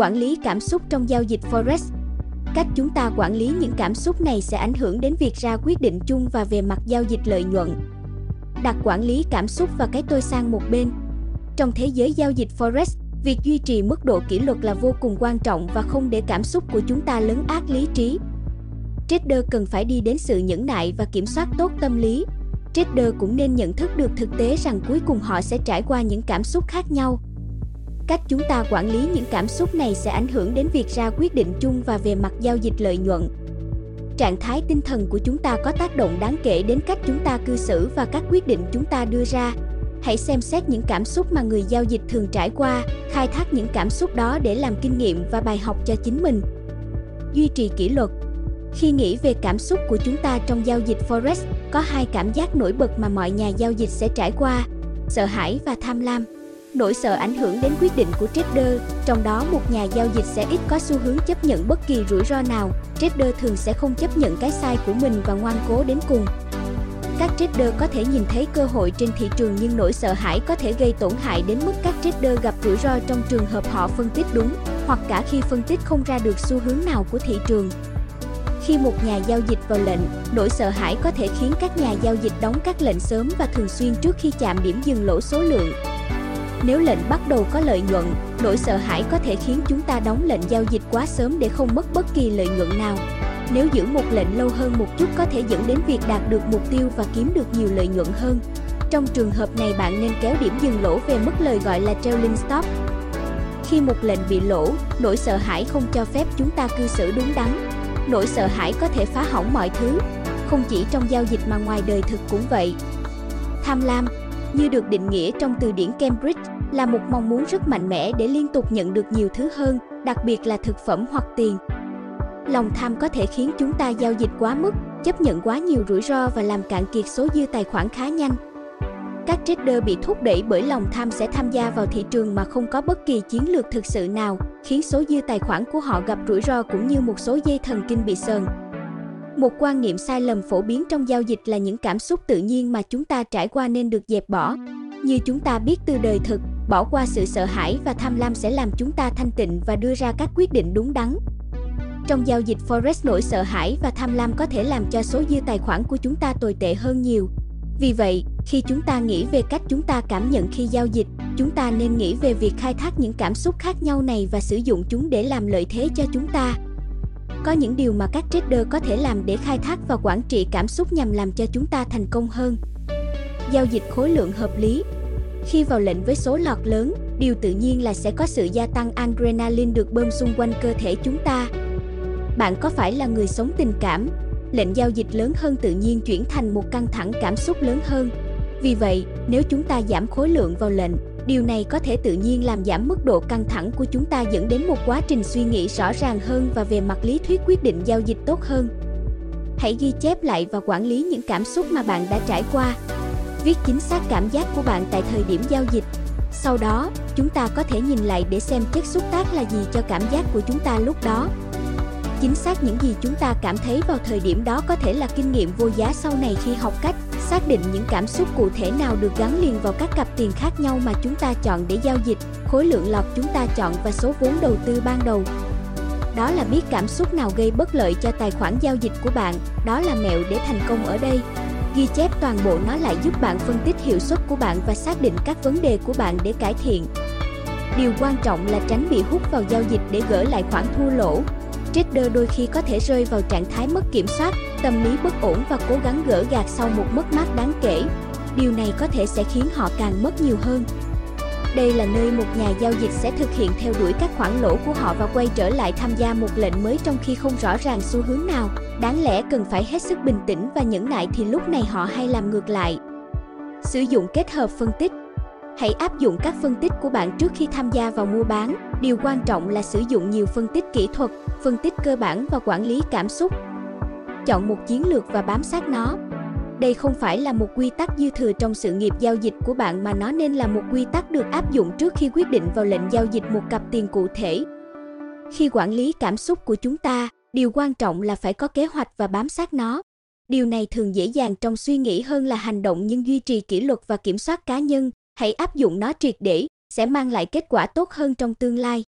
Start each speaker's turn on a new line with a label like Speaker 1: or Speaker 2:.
Speaker 1: Quản lý cảm xúc trong giao dịch Forex Cách chúng ta quản lý những cảm xúc này sẽ ảnh hưởng đến việc ra quyết định chung và về mặt giao dịch lợi nhuận. Đặt quản lý cảm xúc và cái tôi sang một bên. Trong thế giới giao dịch Forex, việc duy trì mức độ kỷ luật là vô cùng quan trọng và không để cảm xúc của chúng ta lấn át lý trí. Trader cần phải đi đến sự nhẫn nại và kiểm soát tốt tâm lý. Trader cũng nên nhận thức được thực tế rằng cuối cùng họ sẽ trải qua những cảm xúc khác nhau cách chúng ta quản lý những cảm xúc này sẽ ảnh hưởng đến việc ra quyết định chung và về mặt giao dịch lợi nhuận. Trạng thái tinh thần của chúng ta có tác động đáng kể đến cách chúng ta cư xử và các quyết định chúng ta đưa ra. Hãy xem xét những cảm xúc mà người giao dịch thường trải qua, khai thác những cảm xúc đó để làm kinh nghiệm và bài học cho chính mình. Duy trì kỷ luật. Khi nghĩ về cảm xúc của chúng ta trong giao dịch forex, có hai cảm giác nổi bật mà mọi nhà giao dịch sẽ trải qua sợ hãi và tham lam. Nỗi sợ ảnh hưởng đến quyết định của trader, trong đó một nhà giao dịch sẽ ít có xu hướng chấp nhận bất kỳ rủi ro nào. Trader thường sẽ không chấp nhận cái sai của mình và ngoan cố đến cùng. Các trader có thể nhìn thấy cơ hội trên thị trường nhưng nỗi sợ hãi có thể gây tổn hại đến mức các trader gặp rủi ro trong trường hợp họ phân tích đúng hoặc cả khi phân tích không ra được xu hướng nào của thị trường. Khi một nhà giao dịch vào lệnh, nỗi sợ hãi có thể khiến các nhà giao dịch đóng các lệnh sớm và thường xuyên trước khi chạm điểm dừng lỗ số lượng. Nếu lệnh bắt đầu có lợi nhuận, nỗi sợ hãi có thể khiến chúng ta đóng lệnh giao dịch quá sớm để không mất bất kỳ lợi nhuận nào. Nếu giữ một lệnh lâu hơn một chút có thể dẫn đến việc đạt được mục tiêu và kiếm được nhiều lợi nhuận hơn. Trong trường hợp này bạn nên kéo điểm dừng lỗ về mức lời gọi là trailing stop. Khi một lệnh bị lỗ, nỗi sợ hãi không cho phép chúng ta cư xử đúng đắn. Nỗi sợ hãi có thể phá hỏng mọi thứ, không chỉ trong giao dịch mà ngoài đời thực cũng vậy. Tham lam, như được định nghĩa trong từ điển Cambridge, là một mong muốn rất mạnh mẽ để liên tục nhận được nhiều thứ hơn, đặc biệt là thực phẩm hoặc tiền. Lòng tham có thể khiến chúng ta giao dịch quá mức, chấp nhận quá nhiều rủi ro và làm cạn kiệt số dư tài khoản khá nhanh. Các trader bị thúc đẩy bởi lòng tham sẽ tham gia vào thị trường mà không có bất kỳ chiến lược thực sự nào, khiến số dư tài khoản của họ gặp rủi ro cũng như một số dây thần kinh bị sờn. Một quan niệm sai lầm phổ biến trong giao dịch là những cảm xúc tự nhiên mà chúng ta trải qua nên được dẹp bỏ. Như chúng ta biết từ đời thực, bỏ qua sự sợ hãi và tham lam sẽ làm chúng ta thanh tịnh và đưa ra các quyết định đúng đắn. Trong giao dịch Forex nỗi sợ hãi và tham lam có thể làm cho số dư tài khoản của chúng ta tồi tệ hơn nhiều. Vì vậy, khi chúng ta nghĩ về cách chúng ta cảm nhận khi giao dịch, chúng ta nên nghĩ về việc khai thác những cảm xúc khác nhau này và sử dụng chúng để làm lợi thế cho chúng ta. Có những điều mà các trader có thể làm để khai thác và quản trị cảm xúc nhằm làm cho chúng ta thành công hơn. Giao dịch khối lượng hợp lý khi vào lệnh với số lọt lớn, điều tự nhiên là sẽ có sự gia tăng adrenaline được bơm xung quanh cơ thể chúng ta. Bạn có phải là người sống tình cảm? Lệnh giao dịch lớn hơn tự nhiên chuyển thành một căng thẳng cảm xúc lớn hơn. Vì vậy, nếu chúng ta giảm khối lượng vào lệnh, Điều này có thể tự nhiên làm giảm mức độ căng thẳng của chúng ta dẫn đến một quá trình suy nghĩ rõ ràng hơn và về mặt lý thuyết quyết định giao dịch tốt hơn. Hãy ghi chép lại và quản lý những cảm xúc mà bạn đã trải qua. Viết chính xác cảm giác của bạn tại thời điểm giao dịch. Sau đó, chúng ta có thể nhìn lại để xem chất xúc tác là gì cho cảm giác của chúng ta lúc đó. Chính xác những gì chúng ta cảm thấy vào thời điểm đó có thể là kinh nghiệm vô giá sau này khi học cách xác định những cảm xúc cụ thể nào được gắn liền vào các cặp tiền khác nhau mà chúng ta chọn để giao dịch, khối lượng lọt chúng ta chọn và số vốn đầu tư ban đầu. Đó là biết cảm xúc nào gây bất lợi cho tài khoản giao dịch của bạn, đó là mẹo để thành công ở đây. Ghi chép toàn bộ nó lại giúp bạn phân tích hiệu suất của bạn và xác định các vấn đề của bạn để cải thiện. Điều quan trọng là tránh bị hút vào giao dịch để gỡ lại khoản thua lỗ, trader đôi khi có thể rơi vào trạng thái mất kiểm soát, tâm lý bất ổn và cố gắng gỡ gạt sau một mất mát đáng kể. Điều này có thể sẽ khiến họ càng mất nhiều hơn. Đây là nơi một nhà giao dịch sẽ thực hiện theo đuổi các khoản lỗ của họ và quay trở lại tham gia một lệnh mới trong khi không rõ ràng xu hướng nào. Đáng lẽ cần phải hết sức bình tĩnh và nhẫn nại thì lúc này họ hay làm ngược lại. Sử dụng kết hợp phân tích Hãy áp dụng các phân tích của bạn trước khi tham gia vào mua bán. Điều quan trọng là sử dụng nhiều phân tích kỹ thuật, phân tích cơ bản và quản lý cảm xúc. Chọn một chiến lược và bám sát nó. Đây không phải là một quy tắc dư thừa trong sự nghiệp giao dịch của bạn mà nó nên là một quy tắc được áp dụng trước khi quyết định vào lệnh giao dịch một cặp tiền cụ thể. Khi quản lý cảm xúc của chúng ta, điều quan trọng là phải có kế hoạch và bám sát nó. Điều này thường dễ dàng trong suy nghĩ hơn là hành động nhưng duy trì kỷ luật và kiểm soát cá nhân, hãy áp dụng nó triệt để, sẽ mang lại kết quả tốt hơn trong tương lai.